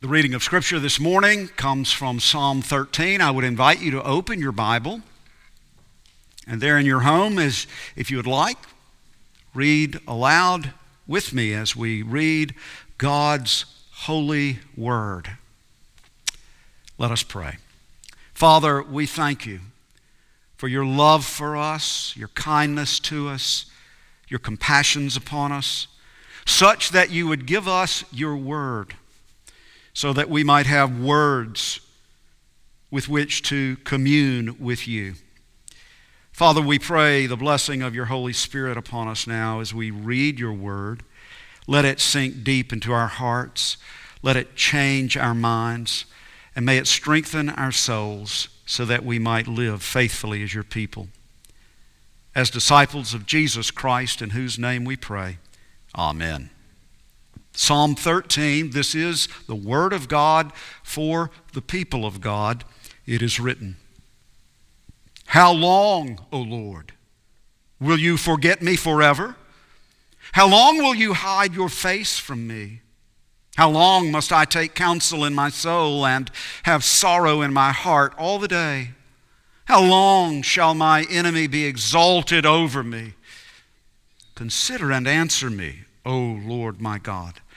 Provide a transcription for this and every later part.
The reading of Scripture this morning comes from Psalm 13. I would invite you to open your Bible. And there in your home, is, if you would like, read aloud with me as we read God's holy word. Let us pray. Father, we thank you for your love for us, your kindness to us, your compassions upon us, such that you would give us your word so that we might have words with which to commune with you. Father, we pray the blessing of your Holy Spirit upon us now as we read your word. Let it sink deep into our hearts. Let it change our minds. And may it strengthen our souls so that we might live faithfully as your people. As disciples of Jesus Christ, in whose name we pray. Amen. Psalm 13, this is the Word of God for the people of God. It is written How long, O Lord, will you forget me forever? How long will you hide your face from me? How long must I take counsel in my soul and have sorrow in my heart all the day? How long shall my enemy be exalted over me? Consider and answer me, O Lord my God.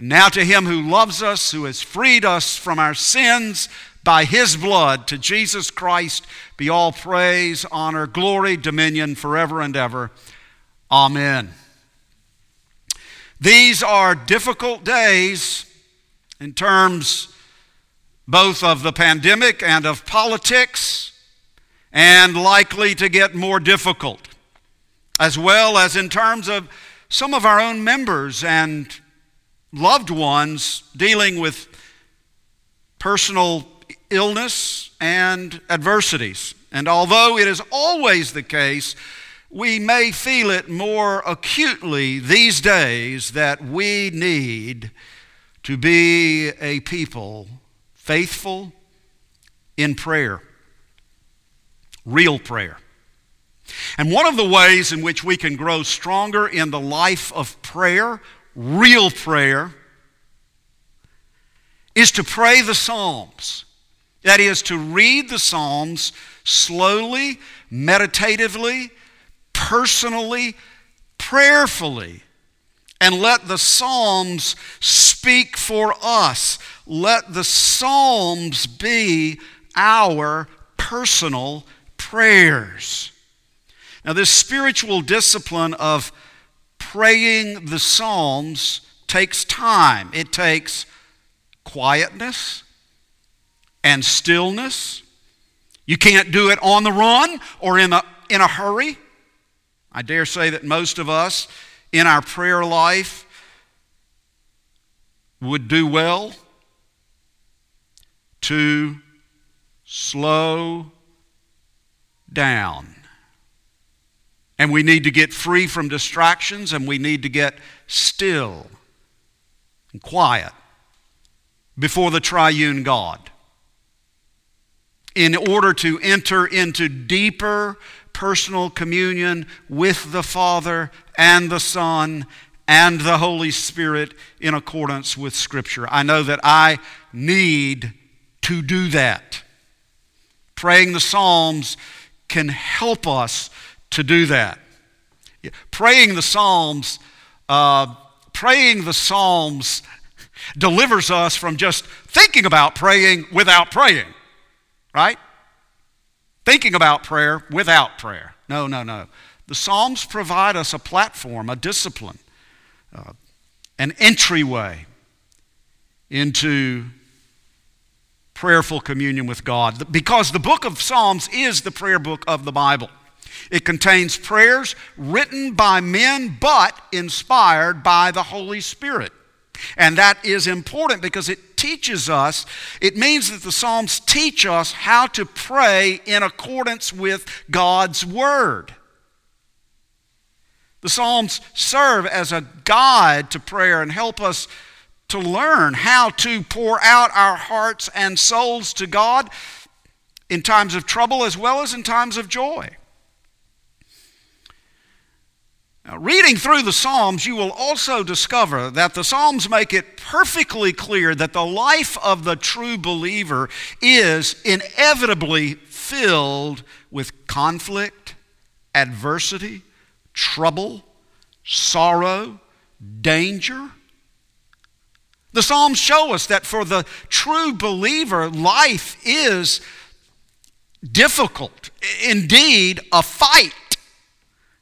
Now to him who loves us, who has freed us from our sins by his blood, to Jesus Christ, be all praise, honor, glory, dominion forever and ever. Amen. These are difficult days in terms both of the pandemic and of politics, and likely to get more difficult, as well as in terms of some of our own members and loved ones dealing with personal illness and adversities. And although it is always the case, we may feel it more acutely these days that we need to be a people faithful in prayer, real prayer. And one of the ways in which we can grow stronger in the life of prayer real prayer is to pray the Psalms. That is, to read the Psalms slowly, meditatively, personally, prayerfully, and let the Psalms speak for us. Let the Psalms be our personal prayers. Now, this spiritual discipline of praying the Psalms takes time. It takes quietness and stillness. You can't do it on the run or in a, in a hurry. I dare say that most of us in our prayer life would do well to slow down. And we need to get free from distractions and we need to get still and quiet before the triune God in order to enter into deeper personal communion with the Father and the Son and the Holy Spirit in accordance with Scripture. I know that I need to do that. Praying the Psalms can help us to do that. Praying the Psalms, uh, praying the Psalms delivers us from just thinking about praying without praying, right? Thinking about prayer without prayer. No, no, no. The Psalms provide us a platform, a discipline, uh, an entryway into prayerful communion with God. Because the book of Psalms is the prayer book of the Bible. It contains prayers written by men but inspired by the Holy Spirit. And that is important because it teaches us, it means that the Psalms teach us how to pray in accordance with God's Word. The Psalms serve as a guide to prayer and help us to learn how to pour out our hearts and souls to God in times of trouble as well as in times of joy. Now, reading through the Psalms, you will also discover that the Psalms make it perfectly clear that the life of the true believer is inevitably filled with conflict, adversity, trouble, sorrow, danger. The Psalms show us that for the true believer, life is difficult, indeed, a fight.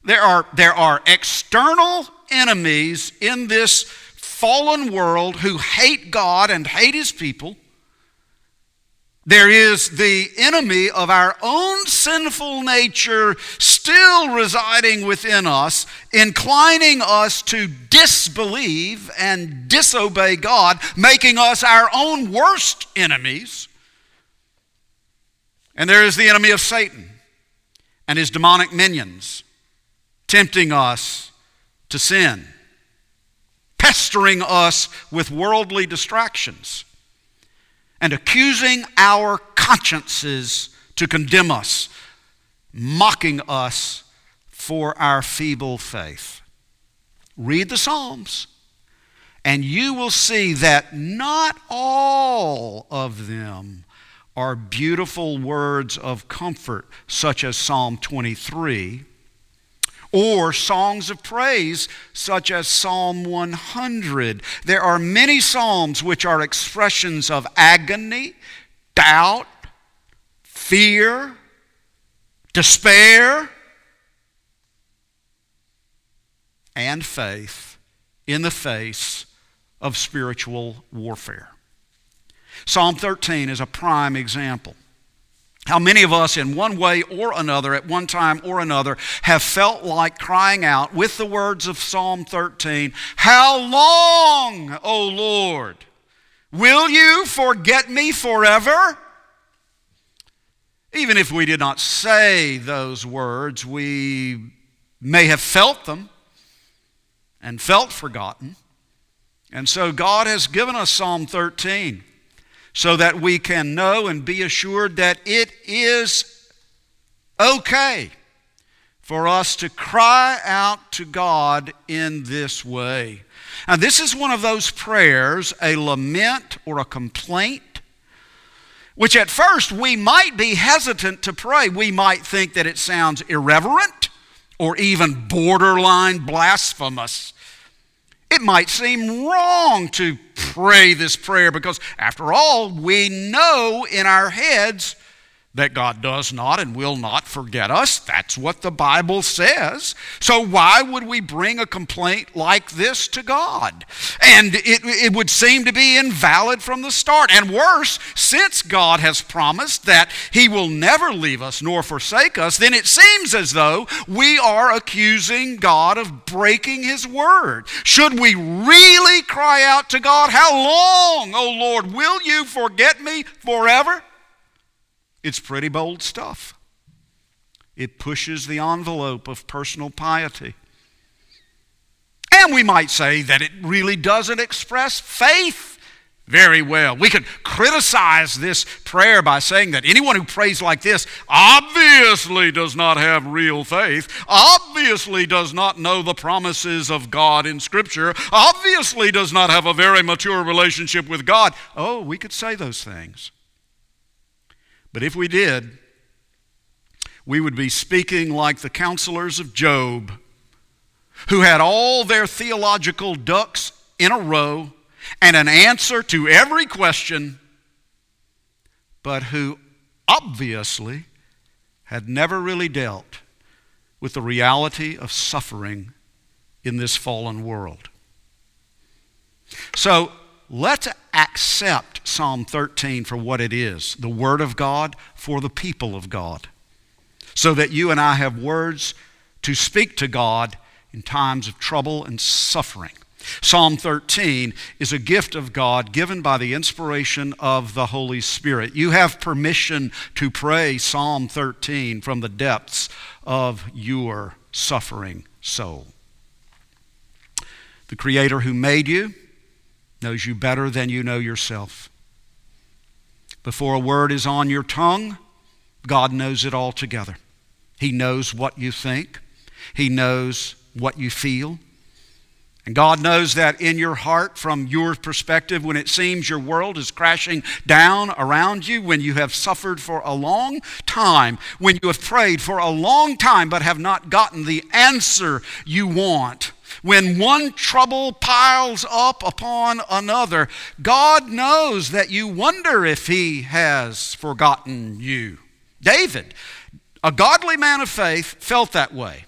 There are, there are external enemies in this fallen world who hate God and hate His people. There is the enemy of our own sinful nature still residing within us, inclining us to disbelieve and disobey God, making us our own worst enemies. And there is the enemy of Satan and his demonic minions, tempting us to sin, pestering us with worldly distractions and accusing our consciences to condemn us, mocking us for our feeble faith. Read the Psalms, and you will see that not all of them are beautiful words of comfort, such as Psalm 23 or songs of praise such as Psalm 100. There are many psalms which are expressions of agony, doubt, fear, despair, and faith in the face of spiritual warfare. Psalm 13 is a prime example. How many of us, in one way or another, at one time or another, have felt like crying out with the words of Psalm 13 How long, O Lord, will you forget me forever? Even if we did not say those words, we may have felt them and felt forgotten. And so God has given us Psalm 13 so that we can know and be assured that it is okay for us to cry out to God in this way. Now, this is one of those prayers, a lament or a complaint, which at first we might be hesitant to pray. We might think that it sounds irreverent or even borderline blasphemous. It might seem wrong to pray this prayer because, after all, we know in our heads that God does not and will not forget us. That's what the Bible says. So, why would we bring a complaint like this to God? And it, it would seem to be invalid from the start. And worse, since God has promised that He will never leave us nor forsake us, then it seems as though we are accusing God of breaking His word. Should we really cry out to God, How long, O Lord, will you forget me forever? It's pretty bold stuff. It pushes the envelope of personal piety. And we might say that it really doesn't express faith very well. We could criticize this prayer by saying that anyone who prays like this obviously does not have real faith, obviously does not know the promises of God in Scripture, obviously does not have a very mature relationship with God. Oh, we could say those things. But if we did, we would be speaking like the counselors of Job, who had all their theological ducks in a row and an answer to every question, but who obviously had never really dealt with the reality of suffering in this fallen world. So, let's accept Psalm 13 for what it is the Word of God for the people of God. So that you and I have words to speak to God in times of trouble and suffering. Psalm 13 is a gift of God given by the inspiration of the Holy Spirit. You have permission to pray Psalm 13 from the depths of your suffering soul. The Creator who made you knows you better than you know yourself. Before a word is on your tongue, God knows it altogether. He knows what you think, He knows what you feel. And God knows that in your heart, from your perspective, when it seems your world is crashing down around you, when you have suffered for a long time, when you have prayed for a long time but have not gotten the answer you want, when one trouble piles up upon another, God knows that you wonder if He has forgotten you. David, a godly man of faith, felt that way.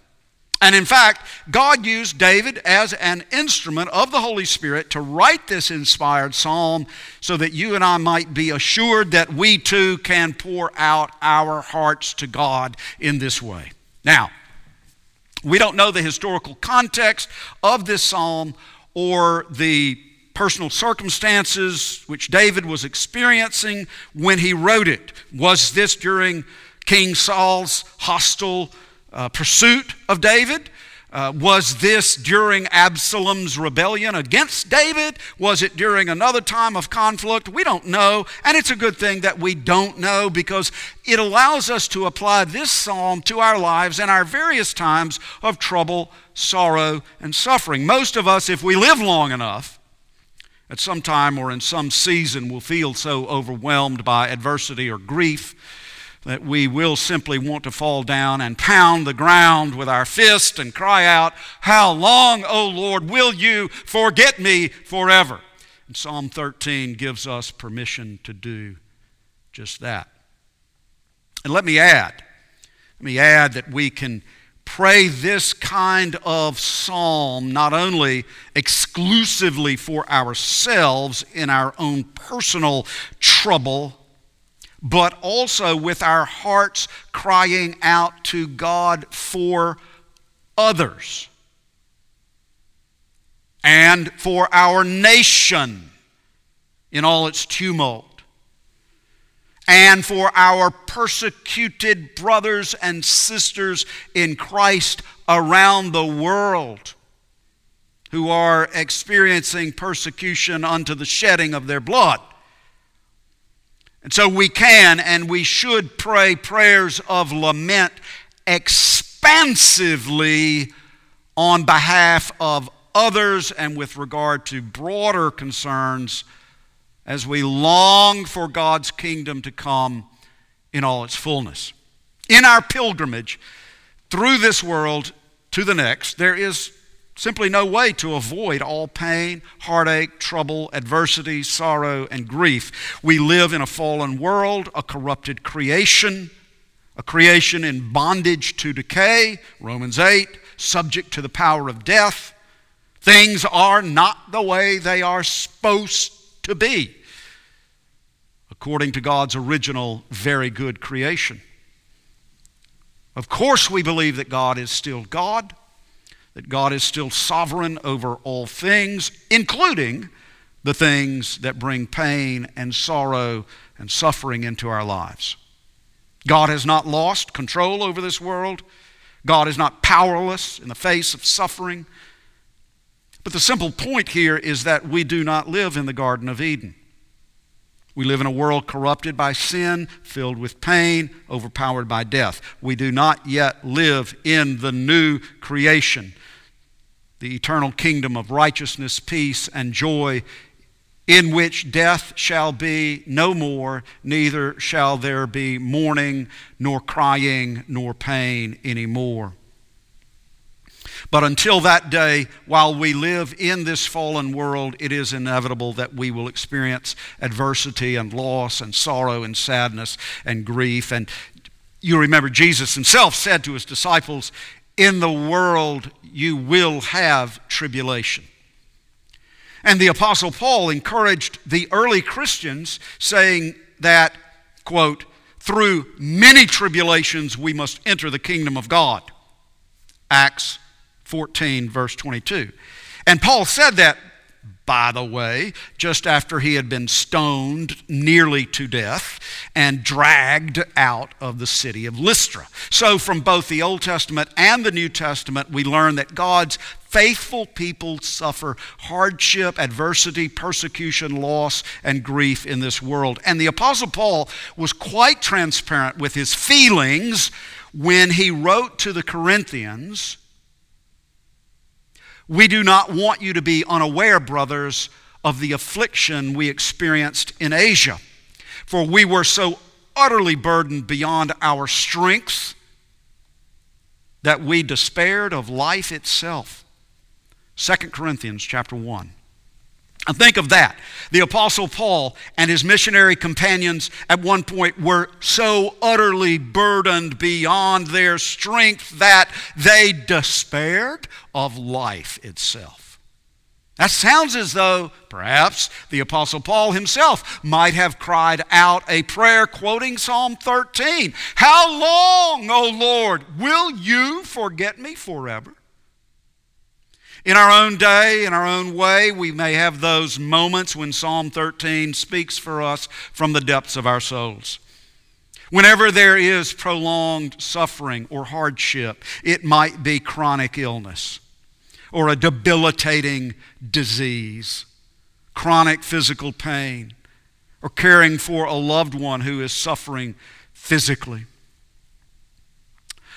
And in fact, God used David as an instrument of the Holy Spirit to write this inspired psalm so that you and I might be assured that we too can pour out our hearts to God in this way. Now, we don't know the historical context of this psalm or the personal circumstances which David was experiencing when he wrote it. Was this during King Saul's hostile uh, pursuit of David? Uh, was this during Absalom's rebellion against David? Was it during another time of conflict? We don't know, and it's a good thing that we don't know because it allows us to apply this psalm to our lives and our various times of trouble, sorrow, and suffering. Most of us, if we live long enough, at some time or in some season, will feel so overwhelmed by adversity or grief that we will simply want to fall down and pound the ground with our fist and cry out, How long, O Lord, will you forget me forever? And Psalm 13 gives us permission to do just that. And let me add, let me add that we can pray this kind of psalm not only exclusively for ourselves in our own personal trouble but also with our hearts crying out to God for others and for our nation in all its tumult and for our persecuted brothers and sisters in Christ around the world who are experiencing persecution unto the shedding of their blood. And so we can and we should pray prayers of lament expansively on behalf of others and with regard to broader concerns as we long for God's kingdom to come in all its fullness. In our pilgrimage through this world to the next, there is Simply no way to avoid all pain, heartache, trouble, adversity, sorrow, and grief. We live in a fallen world, a corrupted creation, a creation in bondage to decay, Romans 8, subject to the power of death. Things are not the way they are supposed to be, according to God's original, very good creation. Of course, we believe that God is still God that God is still sovereign over all things, including the things that bring pain and sorrow and suffering into our lives. God has not lost control over this world. God is not powerless in the face of suffering. But the simple point here is that we do not live in the Garden of Eden. We live in a world corrupted by sin, filled with pain, overpowered by death. We do not yet live in the new creation the eternal kingdom of righteousness, peace, and joy, in which death shall be no more, neither shall there be mourning, nor crying, nor pain anymore. But until that day, while we live in this fallen world, it is inevitable that we will experience adversity and loss and sorrow and sadness and grief. And you remember Jesus himself said to his disciples, In the world you will have tribulation. And the Apostle Paul encouraged the early Christians, saying that, quote, through many tribulations we must enter the kingdom of God. Acts 14, verse 22. And Paul said that, by the way, just after he had been stoned nearly to death and dragged out of the city of Lystra. So, from both the Old Testament and the New Testament, we learn that God's faithful people suffer hardship, adversity, persecution, loss, and grief in this world. And the Apostle Paul was quite transparent with his feelings when he wrote to the Corinthians we do not want you to be unaware, brothers, of the affliction we experienced in Asia, for we were so utterly burdened beyond our strength that we despaired of life itself. 2 Corinthians chapter 1. And think of that. The Apostle Paul and his missionary companions at one point were so utterly burdened beyond their strength that they despaired of life itself. That sounds as though perhaps the Apostle Paul himself might have cried out a prayer quoting Psalm 13 How long, O Lord, will you forget me forever? In our own day, in our own way, we may have those moments when Psalm 13 speaks for us from the depths of our souls. Whenever there is prolonged suffering or hardship, it might be chronic illness or a debilitating disease, chronic physical pain, or caring for a loved one who is suffering physically.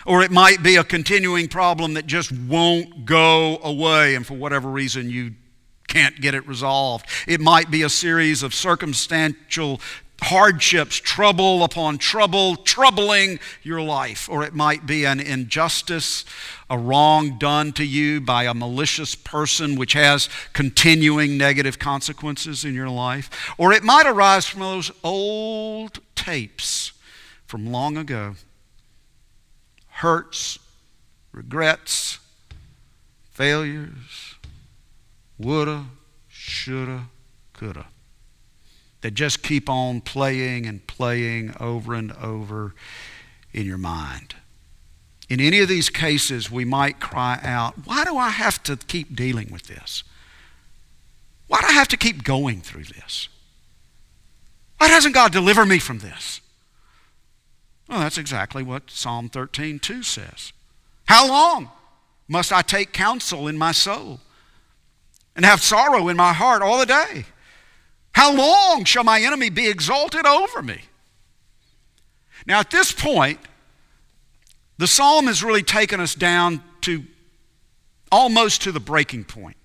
Or it might be a continuing problem that just won't go away, and for whatever reason you can't get it resolved. It might be a series of circumstantial hardships, trouble upon trouble, troubling your life. Or it might be an injustice, a wrong done to you by a malicious person, which has continuing negative consequences in your life. Or it might arise from those old tapes from long ago hurts, regrets, failures, woulda, shoulda, coulda. That just keep on playing and playing over and over in your mind. In any of these cases, we might cry out, Why do I have to keep dealing with this? Why do I have to keep going through this? Why doesn't God deliver me from this? Well, that's exactly what Psalm 13 2 says. How long must I take counsel in my soul and have sorrow in my heart all the day? How long shall my enemy be exalted over me? Now, at this point, the psalm has really taken us down to almost to the breaking point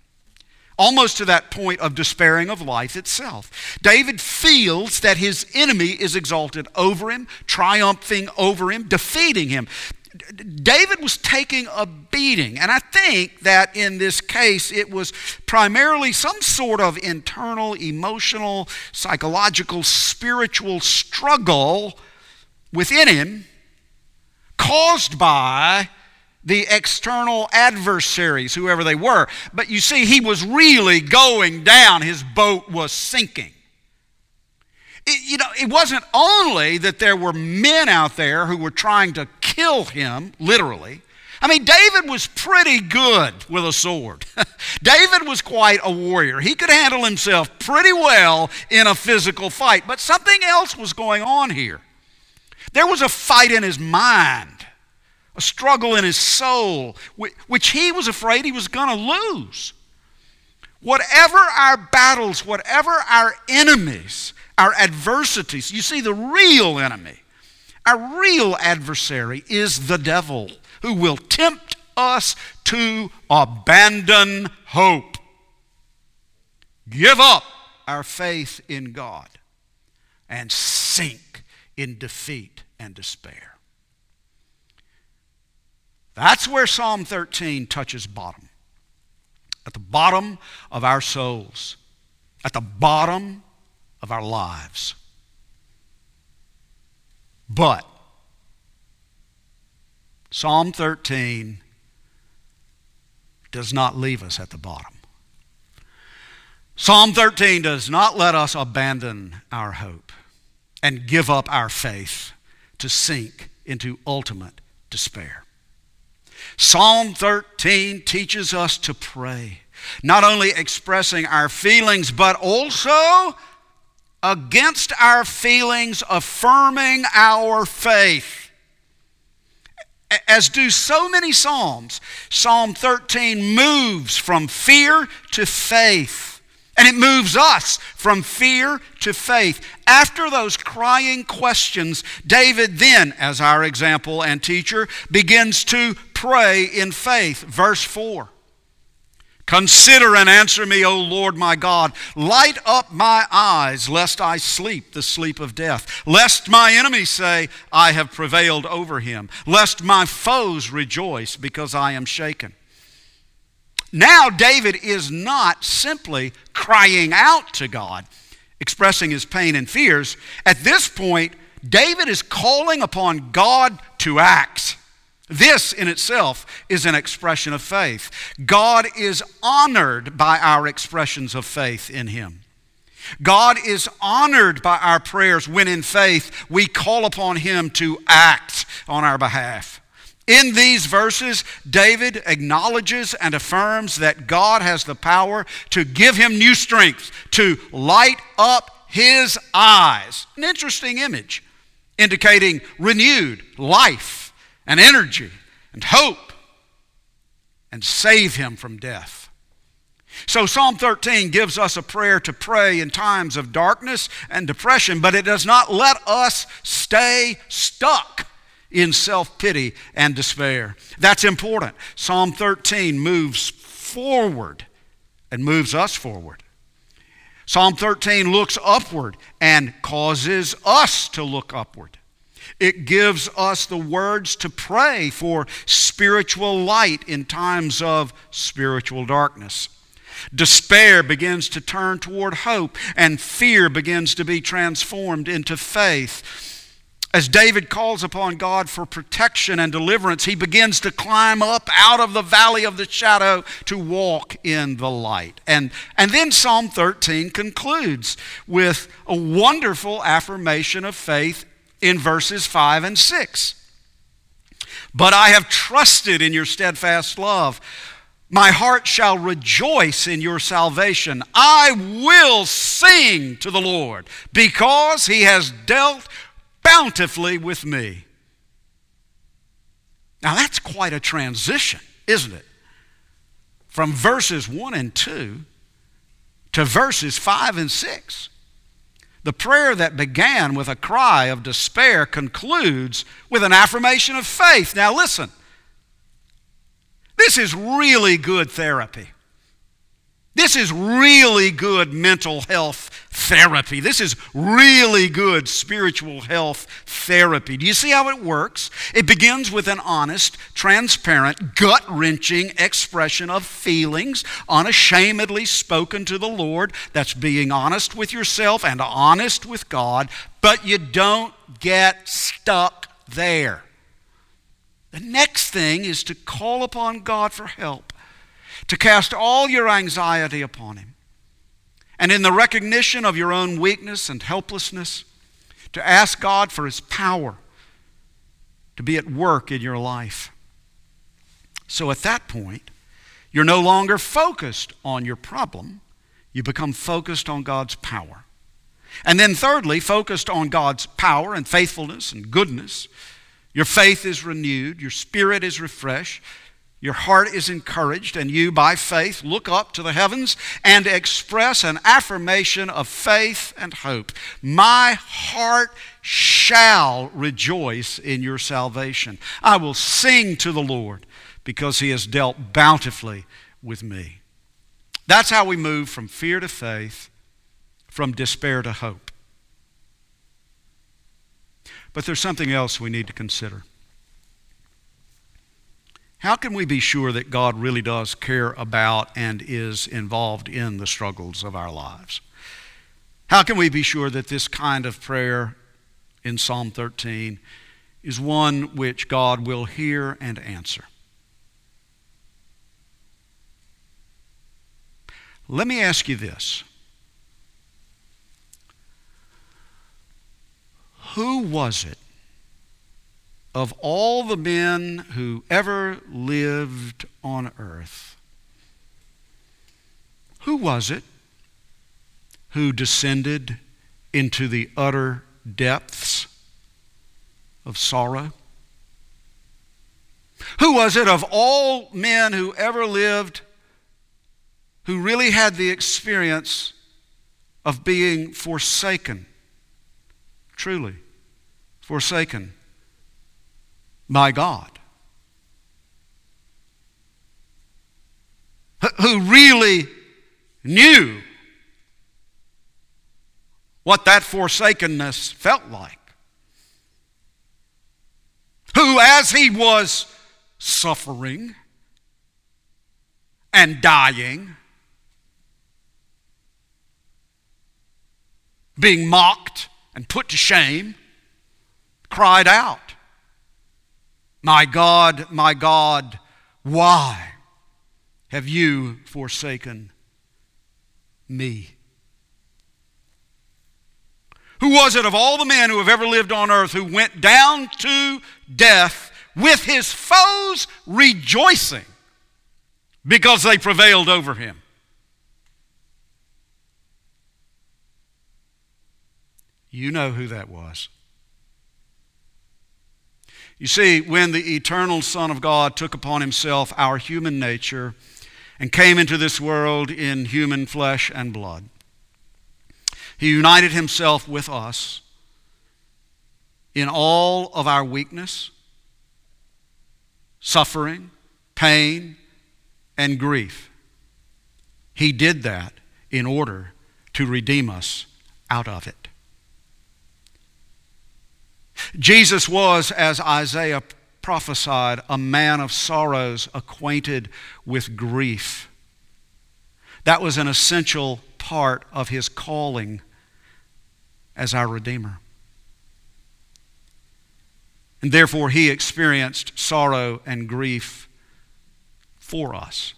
almost to that point of despairing of life itself. David feels that his enemy is exalted over him, triumphing over him, defeating him. David was taking a beating, and I think that in this case it was primarily some sort of internal, emotional, psychological, spiritual struggle within him caused by the external adversaries, whoever they were. But you see, he was really going down, his boat was sinking. It, you know, it wasn't only that there were men out there who were trying to kill him, literally. I mean, David was pretty good with a sword. David was quite a warrior. He could handle himself pretty well in a physical fight, but something else was going on here. There was a fight in his mind a struggle in his soul, which he was afraid he was going to lose. Whatever our battles, whatever our enemies, our adversities, you see, the real enemy, our real adversary is the devil who will tempt us to abandon hope, give up our faith in God, and sink in defeat and despair. That's where Psalm 13 touches bottom. At the bottom of our souls, at the bottom of our lives. But Psalm 13 does not leave us at the bottom. Psalm 13 does not let us abandon our hope and give up our faith to sink into ultimate despair. Psalm 13 teaches us to pray. Not only expressing our feelings, but also against our feelings, affirming our faith. As do so many Psalms, Psalm 13 moves from fear to faith. And it moves us from fear to faith. After those crying questions, David then, as our example and teacher, begins to pray in faith. Verse 4 Consider and answer me, O Lord my God. Light up my eyes, lest I sleep the sleep of death. Lest my enemies say, I have prevailed over him. Lest my foes rejoice because I am shaken. Now, David is not simply crying out to God, expressing his pain and fears. At this point, David is calling upon God to act. This in itself is an expression of faith. God is honored by our expressions of faith in Him. God is honored by our prayers when in faith we call upon Him to act on our behalf. In these verses, David acknowledges and affirms that God has the power to give him new strength, to light up his eyes. An interesting image indicating renewed life and energy and hope and save him from death. So, Psalm 13 gives us a prayer to pray in times of darkness and depression, but it does not let us stay stuck in self pity and despair. That's important. Psalm 13 moves forward and moves us forward. Psalm 13 looks upward and causes us to look upward. It gives us the words to pray for spiritual light in times of spiritual darkness. Despair begins to turn toward hope, and fear begins to be transformed into faith. As David calls upon God for protection and deliverance, he begins to climb up out of the valley of the shadow to walk in the light. And, and then Psalm 13 concludes with a wonderful affirmation of faith in verses 5 and 6. But I have trusted in your steadfast love. My heart shall rejoice in your salvation. I will sing to the Lord because he has dealt bountifully with me. Now that's quite a transition, isn't it? From verses 1 and 2 to verses 5 and 6. The prayer that began with a cry of despair concludes with an affirmation of faith. Now, listen, this is really good therapy. This is really good mental health therapy. This is really good spiritual health therapy. Do you see how it works? It begins with an honest, transparent, gut wrenching expression of feelings, unashamedly spoken to the Lord. That's being honest with yourself and honest with God, but you don't get stuck there. The next thing is to call upon God for help to cast all your anxiety upon Him. And in the recognition of your own weakness and helplessness, to ask God for His power to be at work in your life. So at that point, you're no longer focused on your problem, you become focused on God's power. And then, thirdly, focused on God's power and faithfulness and goodness. Your faith is renewed, your spirit is refreshed, your heart is encouraged, and you, by faith, look up to the heavens and express an affirmation of faith and hope. My heart shall rejoice in your salvation. I will sing to the Lord because he has dealt bountifully with me. That's how we move from fear to faith, from despair to hope. But there's something else we need to consider. How can we be sure that God really does care about and is involved in the struggles of our lives? How can we be sure that this kind of prayer in Psalm 13 is one which God will hear and answer? Let me ask you this. Who was it of all the men who ever lived on earth Who was it who descended into the utter depths of sorrow? Who was it of all men who ever lived who really had the experience of being forsaken? Truly, forsaken by God. Who really knew what that forsakenness felt like. Who, as he was suffering and dying, being mocked and put to shame, cried out, My God, my God, why have you forsaken me? Who was it of all the men who have ever lived on earth who went down to death with his foes rejoicing because they prevailed over him? You know who that was. You see, when the eternal Son of God took upon himself our human nature and came into this world in human flesh and blood, he united himself with us in all of our weakness, suffering, pain, and grief. He did that in order to redeem us out of it. Jesus was, as Isaiah prophesied, a man of sorrows, acquainted with grief. That was an essential part of his calling as our Redeemer. And therefore, he experienced sorrow and grief for us.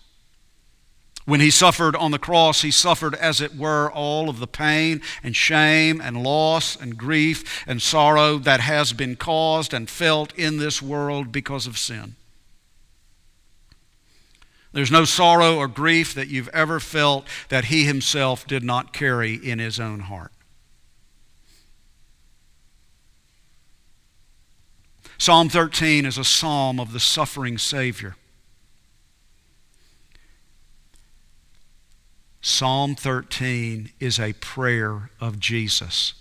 When he suffered on the cross, he suffered, as it were, all of the pain and shame and loss and grief and sorrow that has been caused and felt in this world because of sin. There's no sorrow or grief that you've ever felt that he himself did not carry in his own heart. Psalm 13 is a psalm of the suffering Savior. Psalm 13 is a prayer of Jesus.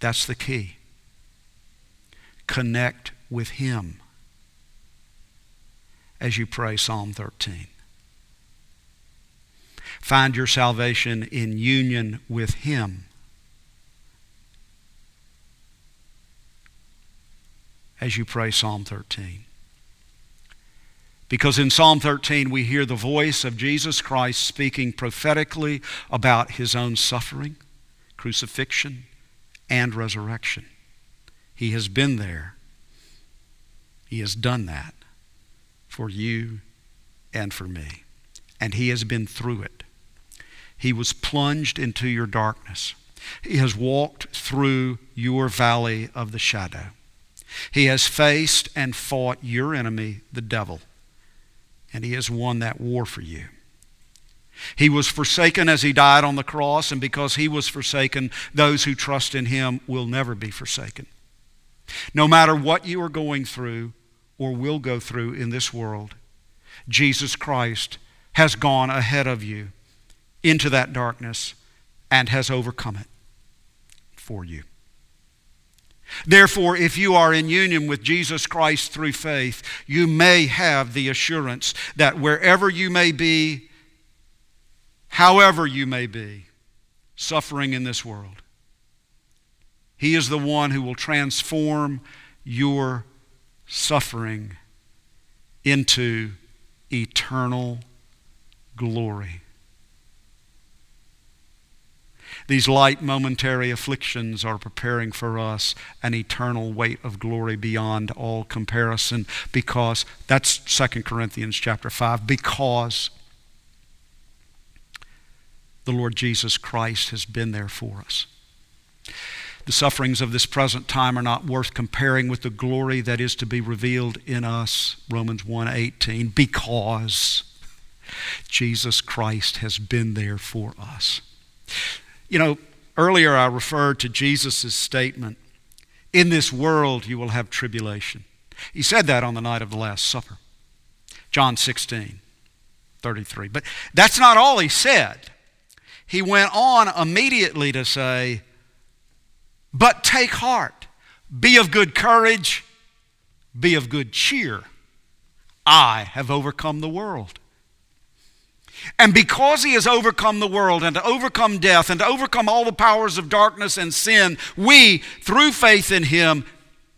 That's the key. Connect with Him as you pray Psalm 13. Find your salvation in union with Him. As you pray Psalm 13. Because in Psalm 13, we hear the voice of Jesus Christ speaking prophetically about his own suffering, crucifixion, and resurrection. He has been there. He has done that for you and for me. And he has been through it. He was plunged into your darkness. He has walked through your valley of the shadow. He has faced and fought your enemy, the devil, and he has won that war for you. He was forsaken as he died on the cross, and because he was forsaken, those who trust in him will never be forsaken. No matter what you are going through or will go through in this world, Jesus Christ has gone ahead of you into that darkness and has overcome it for you. Therefore, if you are in union with Jesus Christ through faith, you may have the assurance that wherever you may be, however you may be, suffering in this world, He is the one who will transform your suffering into eternal glory. These light momentary afflictions are preparing for us an eternal weight of glory beyond all comparison because that's 2 Corinthians chapter 5 because the Lord Jesus Christ has been there for us. the sufferings of this present time are not worth comparing with the glory that is to be revealed in us, Romans 1:18, because Jesus Christ has been there for us. You know, earlier I referred to Jesus' statement, in this world you will have tribulation. He said that on the night of the Last Supper. John 16, 33. But that's not all he said. He went on immediately to say, But take heart, be of good courage, be of good cheer. I have overcome the world. And because he has overcome the world and to overcome death and to overcome all the powers of darkness and sin, we, through faith in him,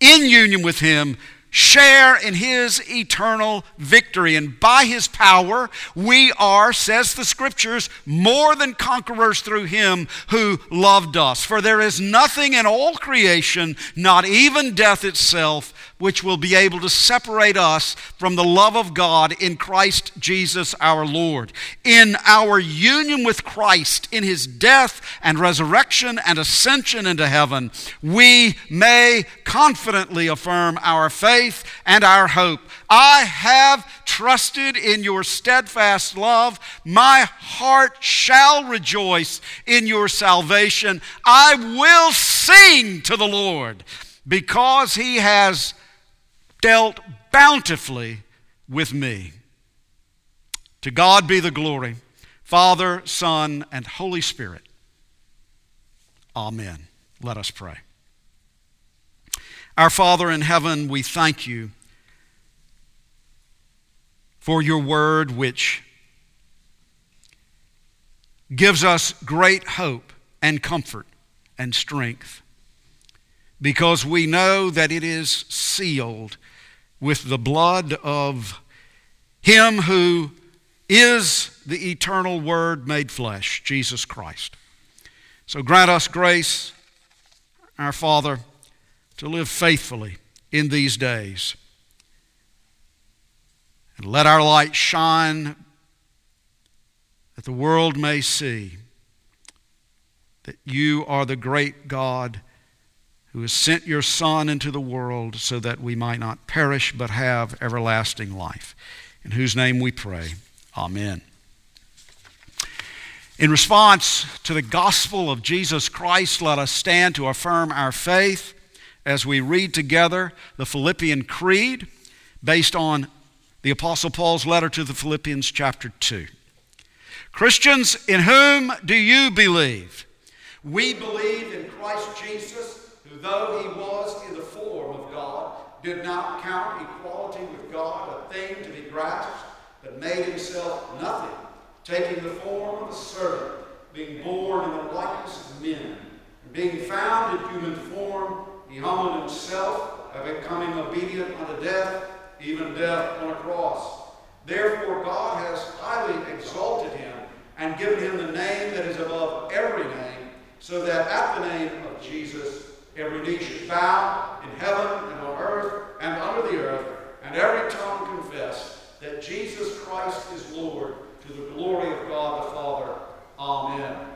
in union with him, share in his eternal victory. And by his power, we are, says the scriptures, more than conquerors through him who loved us. For there is nothing in all creation, not even death itself, which will be able to separate us from the love of God in Christ Jesus our Lord. In our union with Christ, in his death and resurrection and ascension into heaven, we may confidently affirm our faith and our hope. I have trusted in your steadfast love. My heart shall rejoice in your salvation. I will sing to the Lord because he has dealt bountifully with me. To God be the glory, Father, Son, and Holy Spirit. Amen. Let us pray. Our Father in heaven, we thank you for your word, which gives us great hope and comfort and strength because we know that it is sealed with the blood of Him who is the eternal Word made flesh, Jesus Christ. So grant us grace, our Father, to live faithfully in these days. And let our light shine that the world may see that you are the great God who has sent your Son into the world so that we might not perish but have everlasting life. In whose name we pray. Amen. In response to the gospel of Jesus Christ, let us stand to affirm our faith as we read together the Philippian Creed based on the Apostle Paul's letter to the Philippians, chapter 2. Christians, in whom do you believe? We believe in Christ Jesus though he was in the form of God, did not count equality with God a thing to be grasped, but made himself nothing, taking the form of a servant, being born in the likeness of men. And being found in human form, he humbled himself by becoming obedient unto death, even death on a cross. Therefore, God has highly exalted him and given him the name that is above every name, so that at the name of Jesus, Every knee should bow in heaven and on earth and under the earth, and every tongue confess that Jesus Christ is Lord to the glory of God the Father. Amen.